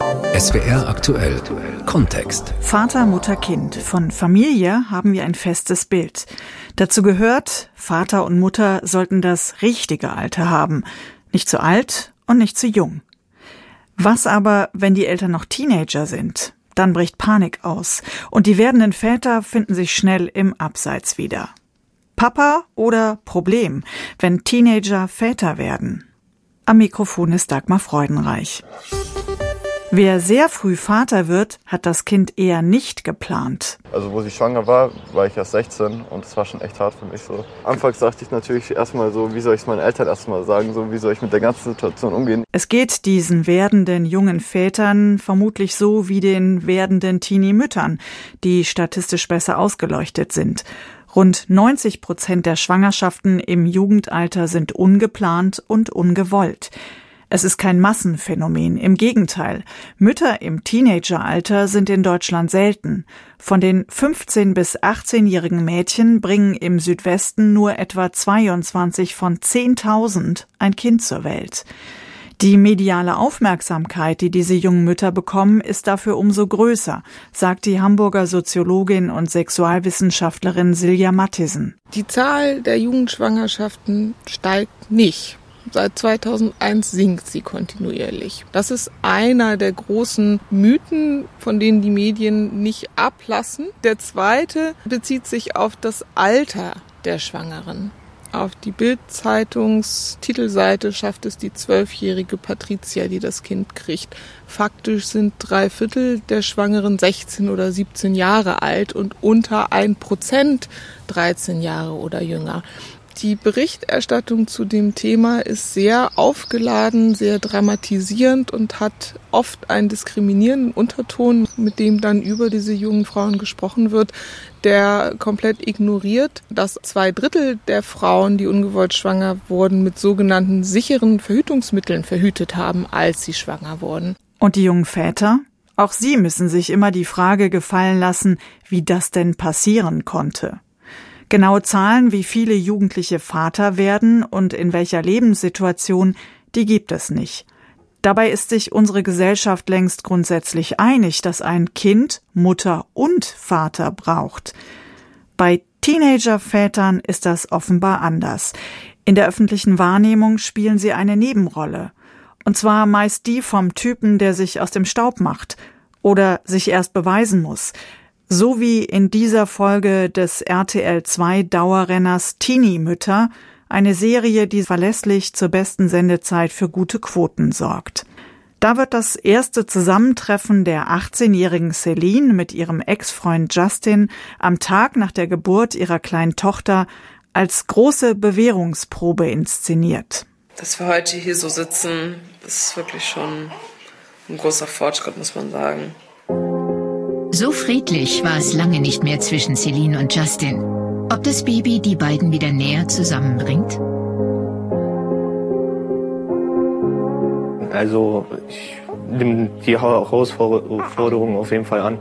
SWR aktuell Kontext. Vater, Mutter, Kind. Von Familie haben wir ein festes Bild. Dazu gehört, Vater und Mutter sollten das richtige Alter haben. Nicht zu alt und nicht zu jung. Was aber, wenn die Eltern noch Teenager sind? Dann bricht Panik aus und die werdenden Väter finden sich schnell im Abseits wieder. Papa oder Problem, wenn Teenager Väter werden? Am Mikrofon ist Dagmar Freudenreich. Wer sehr früh Vater wird, hat das Kind eher nicht geplant. Also wo sie schwanger war, war ich erst 16 und es war schon echt hart für mich so. Anfangs dachte ich natürlich erstmal so, wie soll ich es meinen Eltern erstmal sagen, so wie soll ich mit der ganzen Situation umgehen. Es geht diesen werdenden jungen Vätern vermutlich so wie den werdenden Teenie-Müttern, die statistisch besser ausgeleuchtet sind. Rund 90 Prozent der Schwangerschaften im Jugendalter sind ungeplant und ungewollt. Es ist kein Massenphänomen, im Gegenteil. Mütter im Teenageralter sind in Deutschland selten. Von den 15 bis 18-jährigen Mädchen bringen im Südwesten nur etwa 22 von 10.000 ein Kind zur Welt. Die mediale Aufmerksamkeit, die diese jungen Mütter bekommen, ist dafür umso größer, sagt die Hamburger Soziologin und Sexualwissenschaftlerin Silja Mattisen. Die Zahl der Jugendschwangerschaften steigt nicht. Seit 2001 sinkt sie kontinuierlich. Das ist einer der großen Mythen, von denen die Medien nicht ablassen. Der zweite bezieht sich auf das Alter der Schwangeren. Auf die Bild-Zeitungs-Titelseite schafft es die zwölfjährige Patricia, die das Kind kriegt. Faktisch sind drei Viertel der Schwangeren 16 oder 17 Jahre alt und unter ein Prozent 13 Jahre oder jünger. Die Berichterstattung zu dem Thema ist sehr aufgeladen, sehr dramatisierend und hat oft einen diskriminierenden Unterton, mit dem dann über diese jungen Frauen gesprochen wird, der komplett ignoriert, dass zwei Drittel der Frauen, die ungewollt schwanger wurden, mit sogenannten sicheren Verhütungsmitteln verhütet haben, als sie schwanger wurden. Und die jungen Väter? Auch sie müssen sich immer die Frage gefallen lassen, wie das denn passieren konnte. Genaue Zahlen, wie viele Jugendliche Vater werden und in welcher Lebenssituation, die gibt es nicht. Dabei ist sich unsere Gesellschaft längst grundsätzlich einig, dass ein Kind Mutter und Vater braucht. Bei Teenagervätern ist das offenbar anders. In der öffentlichen Wahrnehmung spielen sie eine Nebenrolle. Und zwar meist die vom Typen, der sich aus dem Staub macht oder sich erst beweisen muss so wie in dieser Folge des RTL 2 Dauerrenners Teenie-Mütter, eine Serie, die verlässlich zur besten Sendezeit für gute Quoten sorgt. Da wird das erste Zusammentreffen der 18-jährigen Celine mit ihrem Ex-Freund Justin am Tag nach der Geburt ihrer kleinen Tochter als große Bewährungsprobe inszeniert. Dass wir heute hier so sitzen, ist wirklich schon ein großer Fortschritt, muss man sagen. So friedlich war es lange nicht mehr zwischen Celine und Justin. Ob das Baby die beiden wieder näher zusammenbringt? Also ich nehme die Herausforderung auf jeden Fall an.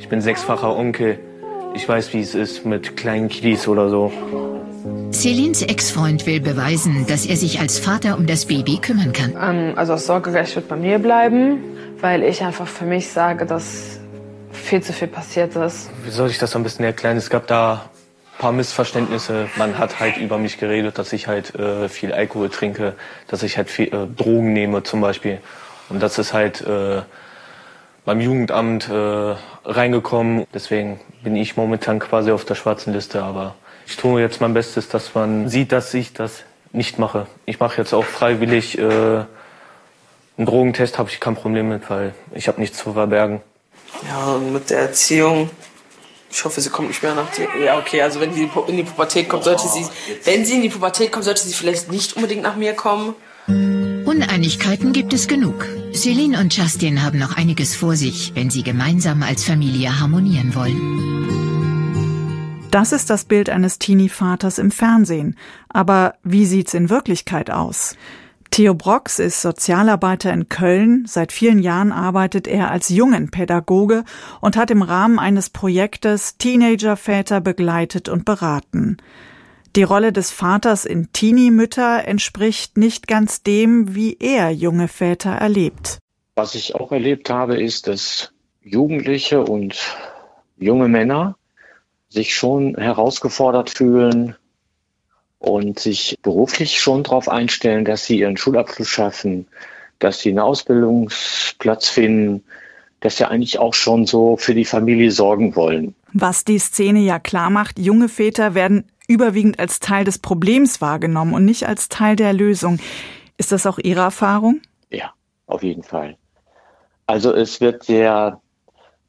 Ich bin sechsfacher Onkel. Ich weiß, wie es ist mit kleinen Kiddies oder so. Celines Ex-Freund will beweisen, dass er sich als Vater um das Baby kümmern kann. Ähm, also das Sorgerecht wird bei mir bleiben, weil ich einfach für mich sage, dass viel zu viel passiert ist. Wie soll ich das am besten erklären? Es gab da ein paar Missverständnisse. Man hat halt über mich geredet, dass ich halt äh, viel Alkohol trinke, dass ich halt viel äh, Drogen nehme zum Beispiel. Und das ist halt äh, beim Jugendamt äh, reingekommen. Deswegen bin ich momentan quasi auf der schwarzen Liste. Aber ich tue jetzt mein Bestes, dass man sieht, dass ich das nicht mache. Ich mache jetzt auch freiwillig äh, einen Drogentest, habe ich kein Problem mit, weil ich habe nichts zu verbergen. Ja, und mit der Erziehung. Ich hoffe, sie kommt nicht mehr nach dir. Ja, okay, also wenn sie in die Pubertät kommt, sollte sie, wenn sie in die Pubertät kommt, sollte sie vielleicht nicht unbedingt nach mir kommen. Uneinigkeiten gibt es genug. Celine und Justin haben noch einiges vor sich, wenn sie gemeinsam als Familie harmonieren wollen. Das ist das Bild eines Teenie-Vaters im Fernsehen. Aber wie sieht's in Wirklichkeit aus? Theo Brox ist Sozialarbeiter in Köln. Seit vielen Jahren arbeitet er als Jungenpädagoge und hat im Rahmen eines Projektes Teenagerväter begleitet und beraten. Die Rolle des Vaters in Teenie-Mütter entspricht nicht ganz dem, wie er junge Väter erlebt. Was ich auch erlebt habe, ist, dass Jugendliche und junge Männer sich schon herausgefordert fühlen und sich beruflich schon darauf einstellen, dass sie ihren Schulabschluss schaffen, dass sie einen Ausbildungsplatz finden, dass sie eigentlich auch schon so für die Familie sorgen wollen. Was die Szene ja klar macht, junge Väter werden überwiegend als Teil des Problems wahrgenommen und nicht als Teil der Lösung. Ist das auch Ihre Erfahrung? Ja, auf jeden Fall. Also es wird sehr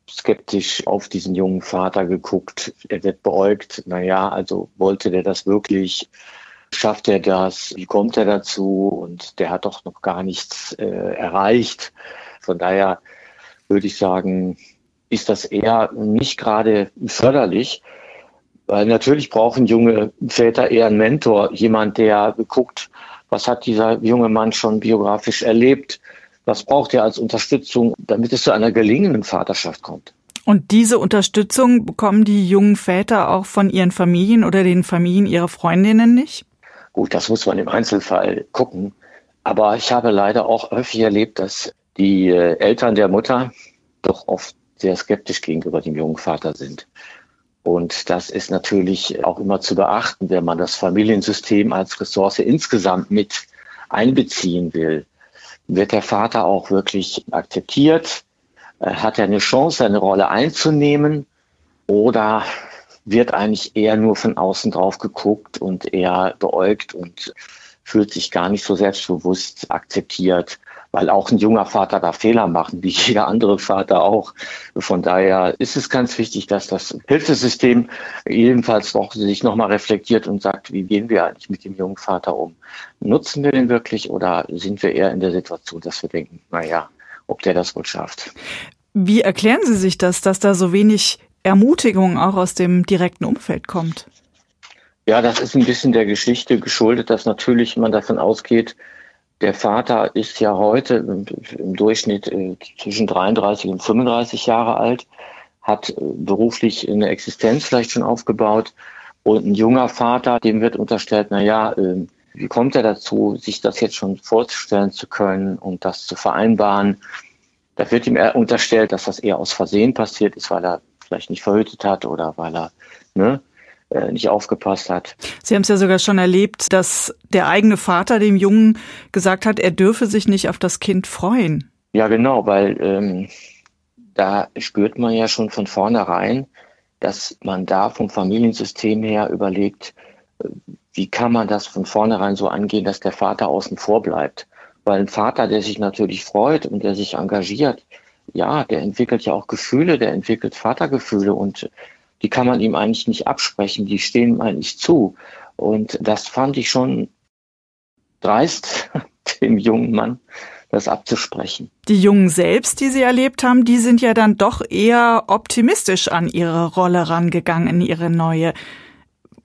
skeptisch auf diesen jungen Vater geguckt. Er wird beäugt. Naja, also wollte der das wirklich? Schafft er das? Wie kommt er dazu? Und der hat doch noch gar nichts äh, erreicht. Von daher würde ich sagen, ist das eher nicht gerade förderlich. Weil natürlich brauchen junge Väter eher einen Mentor, jemand, der guckt, was hat dieser junge Mann schon biografisch erlebt, was braucht er als Unterstützung, damit es zu einer gelingenden Vaterschaft kommt. Und diese Unterstützung bekommen die jungen Väter auch von ihren Familien oder den Familien ihrer Freundinnen nicht? Gut, das muss man im Einzelfall gucken. Aber ich habe leider auch häufig erlebt, dass die äh, Eltern der Mutter doch oft sehr skeptisch gegenüber dem jungen Vater sind. Und das ist natürlich auch immer zu beachten, wenn man das Familiensystem als Ressource insgesamt mit einbeziehen will. Wird der Vater auch wirklich akzeptiert? Äh, hat er eine Chance, seine Rolle einzunehmen? Oder wird eigentlich eher nur von außen drauf geguckt und eher beäugt und fühlt sich gar nicht so selbstbewusst akzeptiert? Weil auch ein junger Vater da Fehler machen, wie jeder andere Vater auch. Von daher ist es ganz wichtig, dass das Hilfesystem jedenfalls noch sich nochmal reflektiert und sagt, wie gehen wir eigentlich mit dem jungen Vater um? Nutzen wir den wirklich oder sind wir eher in der Situation, dass wir denken, naja, ob der das wohl schafft? Wie erklären Sie sich das, dass da so wenig Ermutigung auch aus dem direkten Umfeld kommt? Ja, das ist ein bisschen der Geschichte geschuldet, dass natürlich man davon ausgeht, der Vater ist ja heute im Durchschnitt äh, zwischen 33 und 35 Jahre alt, hat äh, beruflich eine Existenz vielleicht schon aufgebaut. Und ein junger Vater, dem wird unterstellt, na ja, ähm, wie kommt er dazu, sich das jetzt schon vorzustellen zu können und das zu vereinbaren? Da wird ihm unterstellt, dass das eher aus Versehen passiert ist, weil er vielleicht nicht verhütet hat oder weil er ne, nicht aufgepasst hat. Sie haben es ja sogar schon erlebt, dass der eigene Vater dem Jungen gesagt hat, er dürfe sich nicht auf das Kind freuen. Ja, genau, weil ähm, da spürt man ja schon von vornherein, dass man da vom Familiensystem her überlegt, äh, wie kann man das von vornherein so angehen, dass der Vater außen vor bleibt. Weil ein Vater, der sich natürlich freut und der sich engagiert, ja, der entwickelt ja auch Gefühle, der entwickelt Vatergefühle und die kann man ihm eigentlich nicht absprechen, die stehen ihm eigentlich zu. Und das fand ich schon dreist, dem jungen Mann das abzusprechen. Die Jungen selbst, die Sie erlebt haben, die sind ja dann doch eher optimistisch an ihre Rolle rangegangen, in ihre neue.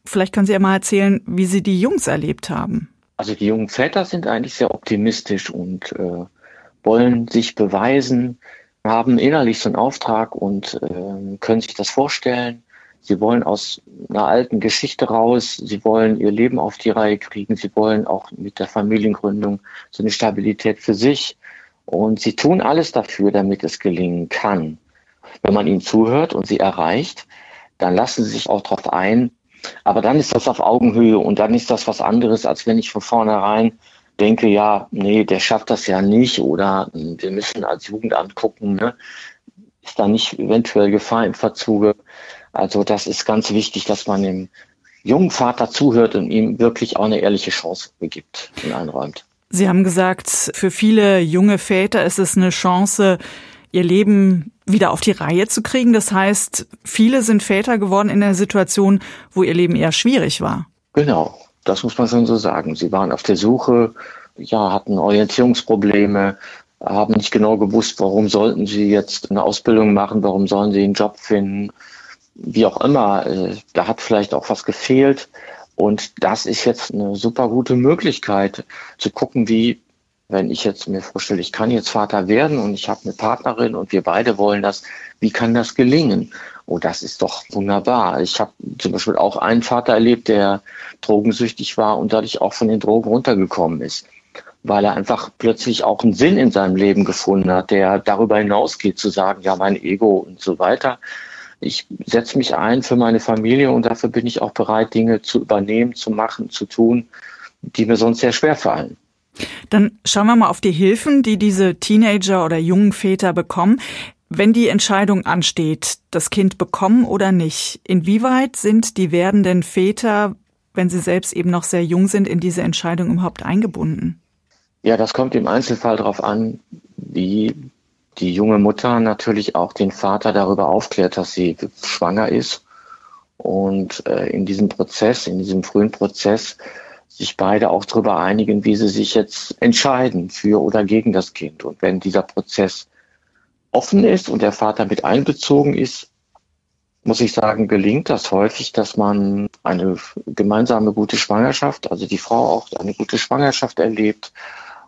Vielleicht können Sie ja mal erzählen, wie Sie die Jungs erlebt haben. Also die jungen Väter sind eigentlich sehr optimistisch und äh, wollen sich beweisen, haben innerlich so einen Auftrag und äh, können sich das vorstellen. Sie wollen aus einer alten Geschichte raus, sie wollen ihr Leben auf die Reihe kriegen, sie wollen auch mit der Familiengründung so eine Stabilität für sich. Und sie tun alles dafür, damit es gelingen kann. Wenn man ihnen zuhört und sie erreicht, dann lassen sie sich auch darauf ein. Aber dann ist das auf Augenhöhe und dann ist das was anderes, als wenn ich von vornherein denke, ja, nee, der schafft das ja nicht oder wir müssen als Jugendamt gucken, ne? ist da nicht eventuell Gefahr im Verzuge. Also das ist ganz wichtig, dass man dem jungen Vater zuhört und ihm wirklich auch eine ehrliche Chance gibt und einräumt. Sie haben gesagt, für viele junge Väter ist es eine Chance, ihr Leben wieder auf die Reihe zu kriegen. Das heißt, viele sind Väter geworden in der Situation, wo ihr Leben eher schwierig war. Genau. Das muss man schon so sagen. Sie waren auf der Suche, ja, hatten Orientierungsprobleme, haben nicht genau gewusst, warum sollten sie jetzt eine Ausbildung machen, warum sollen sie einen Job finden, wie auch immer. Äh, da hat vielleicht auch was gefehlt. Und das ist jetzt eine super gute Möglichkeit zu gucken, wie, wenn ich jetzt mir vorstelle, ich kann jetzt Vater werden und ich habe eine Partnerin und wir beide wollen das, wie kann das gelingen? Oh, das ist doch wunderbar. Ich habe zum Beispiel auch einen Vater erlebt, der drogensüchtig war und dadurch auch von den Drogen runtergekommen ist. weil er einfach plötzlich auch einen Sinn in seinem Leben gefunden hat, der darüber hinausgeht, zu sagen, ja, mein Ego und so weiter. Ich setze mich ein für meine Familie und dafür bin ich auch bereit, Dinge zu übernehmen, zu machen, zu tun, die mir sonst sehr schwer fallen. Dann schauen wir mal auf die Hilfen, die diese Teenager oder jungen Väter bekommen. Wenn die Entscheidung ansteht, das Kind bekommen oder nicht, inwieweit sind die werdenden Väter, wenn sie selbst eben noch sehr jung sind, in diese Entscheidung überhaupt eingebunden? Ja, das kommt im Einzelfall darauf an, wie die junge Mutter natürlich auch den Vater darüber aufklärt, dass sie schwanger ist. Und äh, in diesem Prozess, in diesem frühen Prozess, sich beide auch darüber einigen, wie sie sich jetzt entscheiden für oder gegen das Kind. Und wenn dieser Prozess offen ist und der Vater mit einbezogen ist, muss ich sagen, gelingt das häufig, dass man eine gemeinsame gute Schwangerschaft, also die Frau auch eine gute Schwangerschaft erlebt.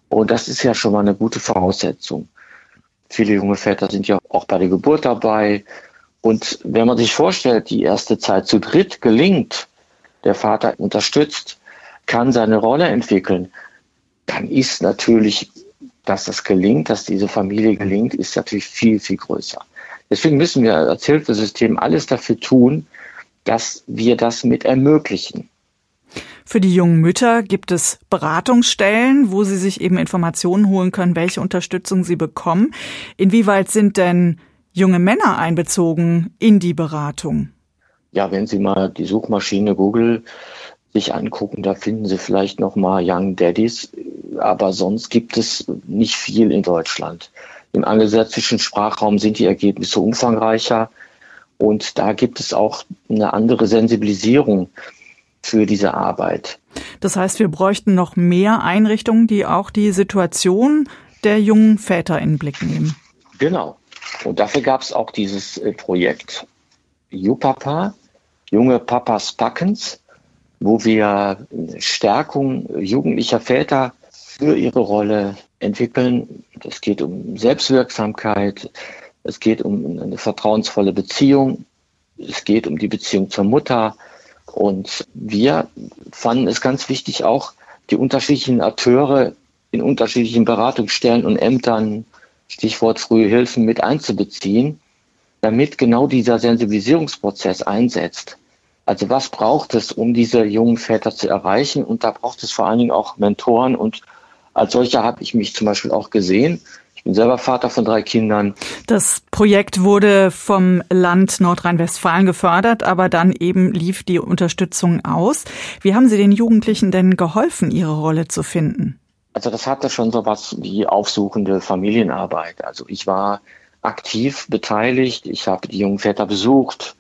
Und das ist ja schon mal eine gute Voraussetzung. Viele junge Väter sind ja auch bei der Geburt dabei. Und wenn man sich vorstellt, die erste Zeit zu dritt gelingt, der Vater unterstützt, kann seine Rolle entwickeln, dann ist natürlich, dass das gelingt, dass diese Familie gelingt, ist natürlich viel, viel größer. Deswegen müssen wir als Hilfesystem alles dafür tun, dass wir das mit ermöglichen. Für die jungen Mütter gibt es Beratungsstellen, wo sie sich eben Informationen holen können, welche Unterstützung sie bekommen. Inwieweit sind denn junge Männer einbezogen in die Beratung? Ja, wenn Sie mal die Suchmaschine Google sich angucken, da finden Sie vielleicht noch mal Young Daddies, aber sonst gibt es nicht viel in Deutschland. Im angelsächsischen Sprachraum sind die Ergebnisse umfangreicher und da gibt es auch eine andere Sensibilisierung für diese Arbeit. Das heißt, wir bräuchten noch mehr Einrichtungen, die auch die Situation der jungen Väter in den Blick nehmen. Genau. Und dafür gab es auch dieses äh, Projekt YouPapa, junge Papas Packens wo wir Stärkung jugendlicher Väter für ihre Rolle entwickeln. Es geht um Selbstwirksamkeit, es geht um eine vertrauensvolle Beziehung, es geht um die Beziehung zur Mutter. Und wir fanden es ganz wichtig, auch die unterschiedlichen Akteure in unterschiedlichen Beratungsstellen und Ämtern, Stichwort frühe Hilfen, mit einzubeziehen, damit genau dieser Sensibilisierungsprozess einsetzt. Also was braucht es, um diese jungen Väter zu erreichen? Und da braucht es vor allen Dingen auch Mentoren. Und als solcher habe ich mich zum Beispiel auch gesehen. Ich bin selber Vater von drei Kindern. Das Projekt wurde vom Land Nordrhein-Westfalen gefördert, aber dann eben lief die Unterstützung aus. Wie haben Sie den Jugendlichen denn geholfen, ihre Rolle zu finden? Also das hatte schon so was wie aufsuchende Familienarbeit. Also ich war aktiv beteiligt. Ich habe die jungen Väter besucht.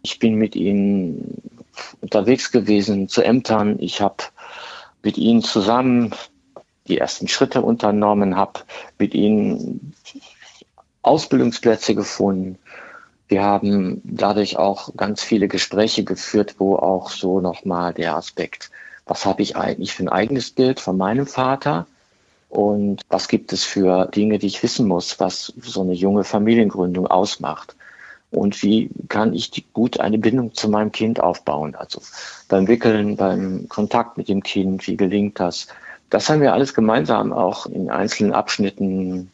Ich bin mit ihnen unterwegs gewesen zu Ämtern. Ich habe mit ihnen zusammen die ersten Schritte unternommen, habe mit ihnen Ausbildungsplätze gefunden. Wir haben dadurch auch ganz viele Gespräche geführt, wo auch so nochmal der Aspekt, was habe ich eigentlich für ein eigenes Bild von meinem Vater und was gibt es für Dinge, die ich wissen muss, was so eine junge Familiengründung ausmacht und wie kann ich gut eine Bindung zu meinem Kind aufbauen. Also beim Wickeln, beim Kontakt mit dem Kind, wie gelingt das? Das haben wir alles gemeinsam auch in einzelnen Abschnitten,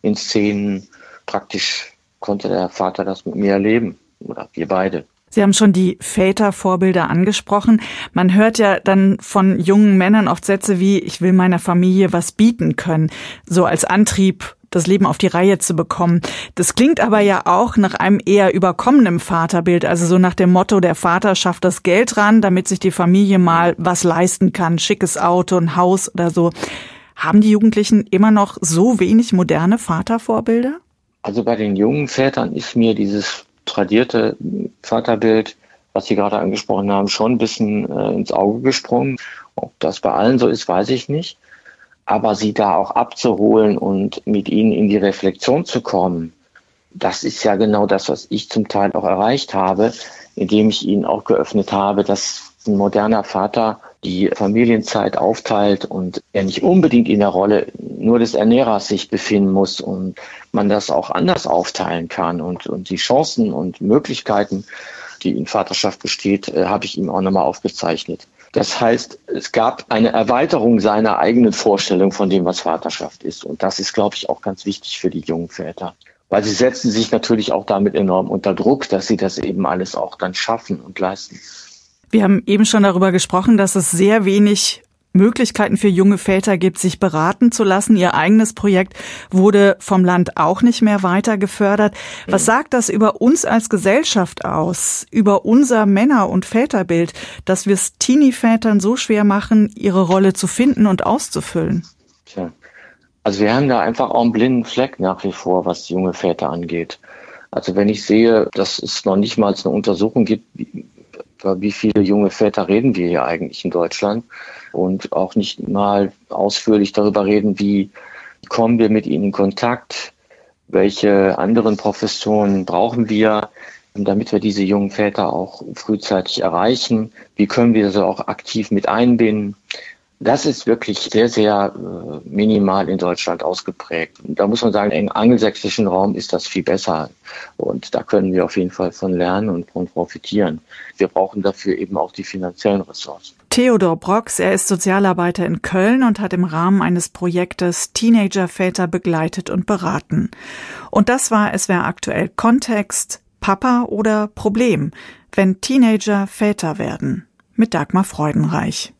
in Szenen. Praktisch konnte der Vater das mit mir erleben oder wir beide. Sie haben schon die Vätervorbilder angesprochen. Man hört ja dann von jungen Männern oft Sätze wie, ich will meiner Familie was bieten können, so als Antrieb das Leben auf die Reihe zu bekommen. Das klingt aber ja auch nach einem eher überkommenen Vaterbild, also so nach dem Motto, der Vater schafft das Geld ran, damit sich die Familie mal was leisten kann, schickes Auto, ein Haus oder so. Haben die Jugendlichen immer noch so wenig moderne Vatervorbilder? Also bei den jungen Vätern ist mir dieses tradierte Vaterbild, was Sie gerade angesprochen haben, schon ein bisschen äh, ins Auge gesprungen. Ob das bei allen so ist, weiß ich nicht aber sie da auch abzuholen und mit ihnen in die Reflexion zu kommen, das ist ja genau das, was ich zum Teil auch erreicht habe, indem ich ihnen auch geöffnet habe, dass ein moderner Vater die Familienzeit aufteilt und er nicht unbedingt in der Rolle nur des Ernährers sich befinden muss und man das auch anders aufteilen kann und, und die Chancen und Möglichkeiten, die in Vaterschaft besteht, äh, habe ich ihm auch nochmal aufgezeichnet. Das heißt, es gab eine Erweiterung seiner eigenen Vorstellung von dem, was Vaterschaft ist. Und das ist, glaube ich, auch ganz wichtig für die jungen Väter. Weil sie setzen sich natürlich auch damit enorm unter Druck, dass sie das eben alles auch dann schaffen und leisten. Wir haben eben schon darüber gesprochen, dass es sehr wenig Möglichkeiten für junge Väter gibt, sich beraten zu lassen. Ihr eigenes Projekt wurde vom Land auch nicht mehr weiter gefördert. Was sagt das über uns als Gesellschaft aus, über unser Männer- und Väterbild, dass wir es Teenie-Vätern so schwer machen, ihre Rolle zu finden und auszufüllen? Tja. Also wir haben da einfach auch einen blinden Fleck nach wie vor, was junge Väter angeht. Also wenn ich sehe, dass es noch nicht mal eine Untersuchung gibt, über wie viele junge Väter reden wir hier eigentlich in Deutschland? Und auch nicht mal ausführlich darüber reden, wie kommen wir mit ihnen in Kontakt, welche anderen Professionen brauchen wir, damit wir diese jungen Väter auch frühzeitig erreichen, wie können wir sie auch aktiv mit einbinden. Das ist wirklich sehr, sehr äh, minimal in Deutschland ausgeprägt. Und da muss man sagen, im angelsächsischen Raum ist das viel besser. Und da können wir auf jeden Fall von lernen und von profitieren. Wir brauchen dafür eben auch die finanziellen Ressourcen. Theodor Brox, er ist Sozialarbeiter in Köln und hat im Rahmen eines Projektes Teenagerväter begleitet und beraten. Und das war SWR aktuell Kontext, Papa oder Problem, wenn Teenager Väter werden. Mit Dagmar Freudenreich.